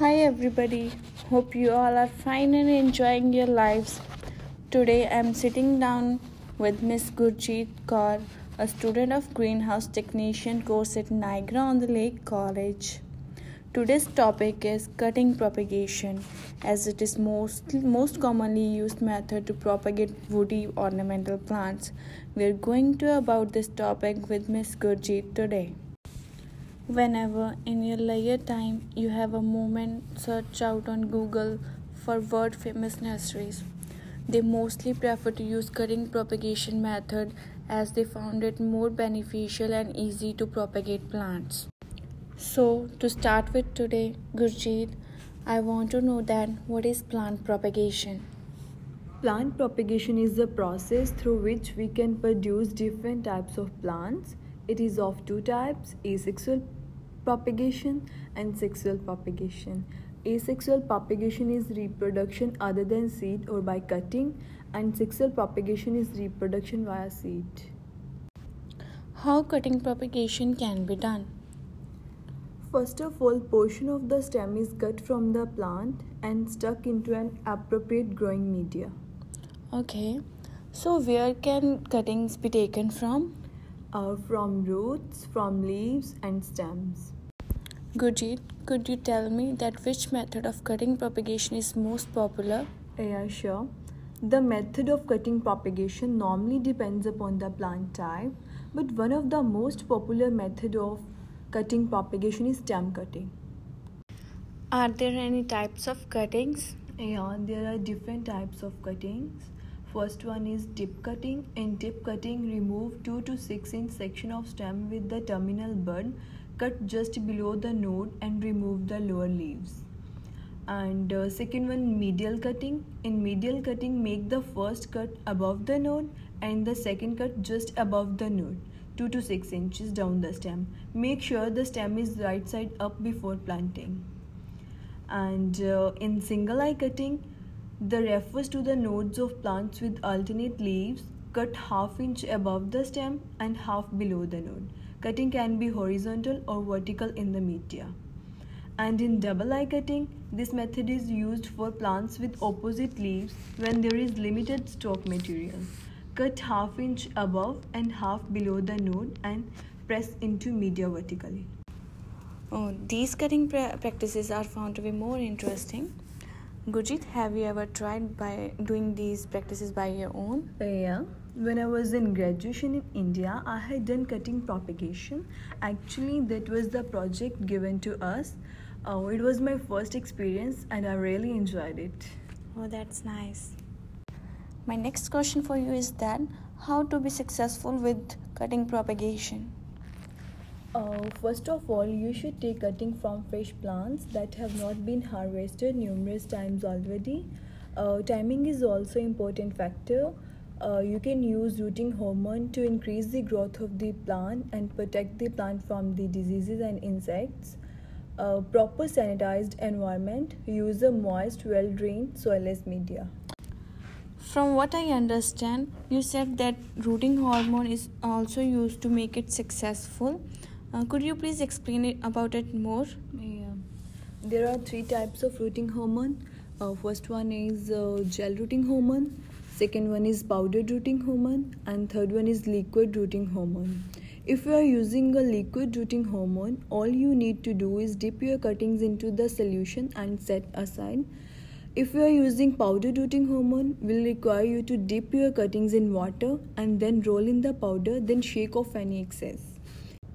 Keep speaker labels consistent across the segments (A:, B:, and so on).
A: Hi everybody, hope you all are fine and enjoying your lives. Today I'm sitting down with Miss Gurjeet Kaur, a student of Greenhouse Technician course at Niagara on the Lake College. Today's topic is cutting propagation as it is most most commonly used method to propagate woody ornamental plants. We're going to about this topic with Miss Gurjeet today. Whenever in your leisure time you have a moment, search out on Google for world famous nurseries. They mostly prefer to use cutting propagation method as they found it more beneficial and easy to propagate plants. So to start with today, Gurjeet, I want to know that what is plant propagation?
B: Plant propagation is the process through which we can produce different types of plants. It is of two types asexual propagation and sexual propagation. Asexual propagation is reproduction other than seed or by cutting, and sexual propagation is reproduction via seed.
A: How cutting propagation can be done?
B: First of all, portion of the stem is cut from the plant and stuck into an appropriate growing media.
A: Okay. So where can cuttings be taken from?
B: uh, from roots, from leaves, and stems.
A: Gurjeet, could you tell me that which method of cutting propagation is most popular?
B: Yeah, sure. The method of cutting propagation normally depends upon the plant type, but one of the most popular method of cutting propagation is stem cutting.
A: Are there any types of cuttings?
B: Yeah, there are different types of cuttings. First one is dip cutting. In dip cutting, remove 2 to 6 inch section of stem with the terminal bud. Cut just below the node and remove the lower leaves. And uh, second one, medial cutting. In medial cutting, make the first cut above the node and the second cut just above the node. 2 to 6 inches down the stem. Make sure the stem is right side up before planting. And uh, in single eye cutting, the refers to the nodes of plants with alternate leaves cut half inch above the stem and half below the node. Cutting can be horizontal or vertical in the media. And in double eye cutting, this method is used for plants with opposite leaves when there is limited stock material. Cut half inch above and half below the node and press into media vertically.
A: Oh, these cutting pra- practices are found to be more interesting. Gurjeet, have you ever tried by doing these practices by your own?
B: Uh, yeah. When I was in graduation in India, I had done cutting propagation. Actually, that was the project given to us. Uh, it was my first experience and I really enjoyed it.
A: Oh, that's nice. My next question for you is that how to be successful with cutting propagation?
B: Uh, first of all, you should take cutting from fresh plants that have not been harvested numerous times already. Uh, timing is also important factor. Uh, you can use rooting hormone to increase the growth of the plant and protect the plant from the diseases and insects. Uh, proper sanitized environment. Use a moist, well-drained, soilless media.
A: From what I understand, you said that rooting hormone is also used to make it successful. Uh, could you please explain it about it more?
B: Yeah. There are three types of rooting hormone. Uh, first one is uh, gel rooting hormone, second one is powdered rooting hormone, and third one is liquid rooting hormone. If you are using a liquid rooting hormone, all you need to do is dip your cuttings into the solution and set aside. If you are using powder rooting hormone, will require you to dip your cuttings in water and then roll in the powder, then shake off any excess.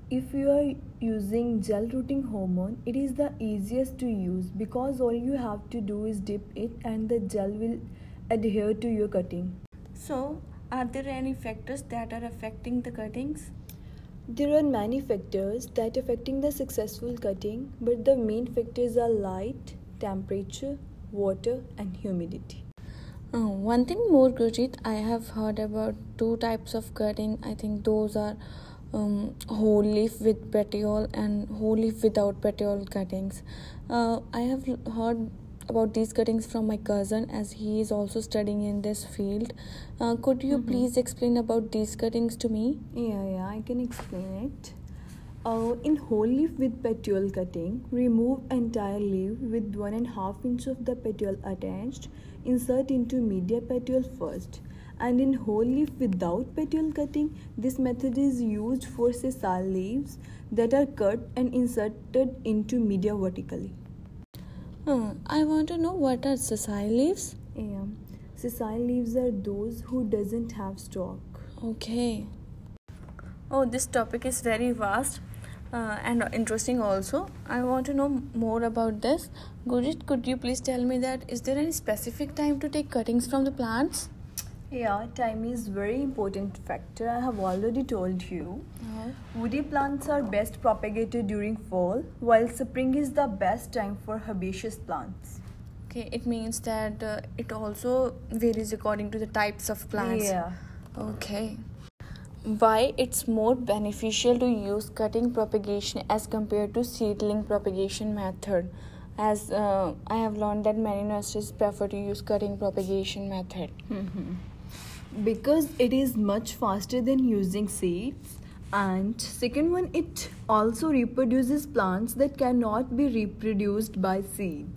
B: If you are using gel rooting hormone, it is the easiest to use because all you have to do is dip it and the gel will adhere to your cutting.
A: So, are there any factors that are affecting the cuttings?
B: There are many factors that affecting the successful cutting, but the main factors are light, temperature, water and humidity.
A: Oh, one thing more, Gurjeet, I have heard about two types of cutting. I think those are um, whole leaf with petiole and whole leaf without petiole cuttings. Uh, I have heard about these cuttings from my cousin as he is also studying in this field. Uh, could you
B: Mhm.
A: please explain about these cuttings to me?
B: Yeah, yeah, I can explain it. Uh, in whole leaf with petiole cutting, remove entire leaf with one and half inch of the petiole attached. Insert into media petiole first. And in whole leaf without petiole cutting, this method is used for sessile leaves that are cut and inserted into media vertically.
A: Uh, I want to know what are sessile leaves.
B: Yeah. Sessile leaves are those who doesn't have stalk.
A: Okay. Oh, this topic is very vast uh, and interesting also. I want to know more about this. Gurjit, could you please tell me that is there any specific time to take cuttings from the plants?
B: Yeah, time is very important factor. I have already told you.
A: Uh,
B: Woody plants are best propagated during fall, while spring is the best time for herbaceous plants.
A: okay, it means that uh, it also varies according to the types of plants.
B: Yeah.
A: Okay. Why it's more beneficial to use cutting propagation as compared to seedling propagation method? As uh, I have learned that many nurseries prefer to use cutting propagation method.
B: Because it is much faster than using seeds. And second one, it also reproduces plants that cannot be reproduced by seed.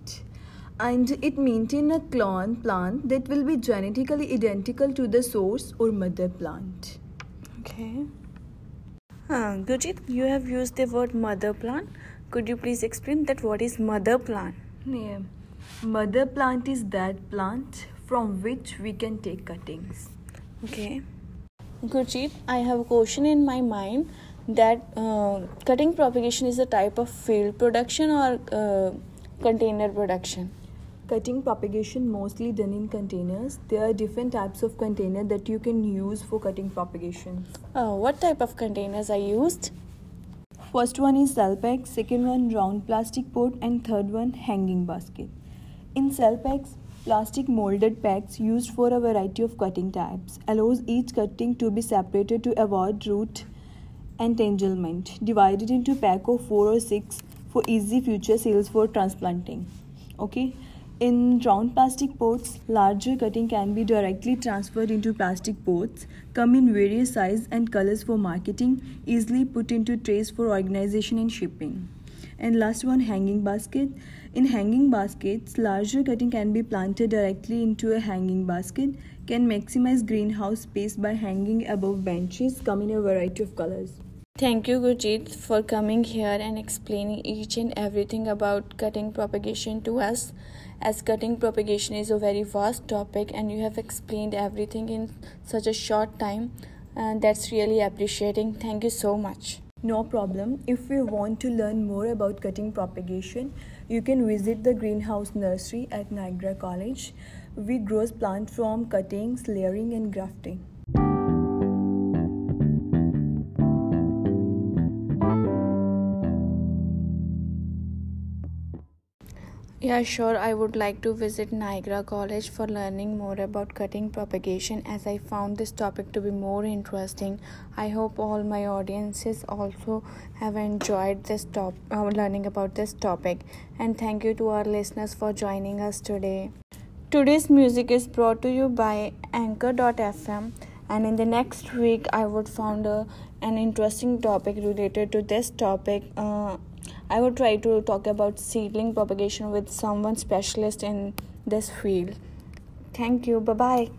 B: And it maintain a clone plant that will be genetically identical to the source or mother plant.
A: Okay. Uh, Gurjit, you have used the word mother plant. Could you please explain that what is mother plant?
B: Yeah. Mother plant is that plant from which we can take cuttings.
A: Okay. Gurjit, I have a question in my mind that uh, cutting propagation is a type of field production or uh, container production.
B: Cutting propagation mostly done in containers. There are different types of container that you can use for cutting propagation.
A: Uh, what type of containers are used?
B: First one is cell pack, second one round plastic pot, and third one hanging basket. In cell packs, plastic molded packs used for a variety of cutting types allows each cutting to be separated to avoid root entanglement. Divided into pack of four or six for easy future sales for transplanting. Okay. In round plastic pots, larger cutting can be directly transferred into plastic pots, come in various size and colors for marketing, easily put into trays for organization and shipping. And last one, hanging basket. In hanging baskets, larger cutting can be planted directly into a hanging basket, can maximize greenhouse space by hanging above benches, come in a variety of colors.
A: Thank you, Gurjit, for coming here and explaining each and everything about cutting propagation to us. As cutting propagation is a very vast topic, and you have explained everything in such a short time, and that's really appreciating. Thank you so much.
B: No problem. If you want to learn more about cutting propagation, you can visit the greenhouse nursery at Niagara College. We grow plants from cuttings, layering, and grafting.
A: Yeah, sure. I would like to visit Niagara College for learning more about cutting propagation as I found this topic to be more interesting. I hope all my audiences also have enjoyed this top uh, learning about this topic and thank you to our listeners for joining us today. Today's music is brought to you by anchor.fm and in the next week I would found a, an interesting topic related to this topic. Uh, I would try to talk about seedling propagation with someone specialist in this field. Thank you. Bye bye.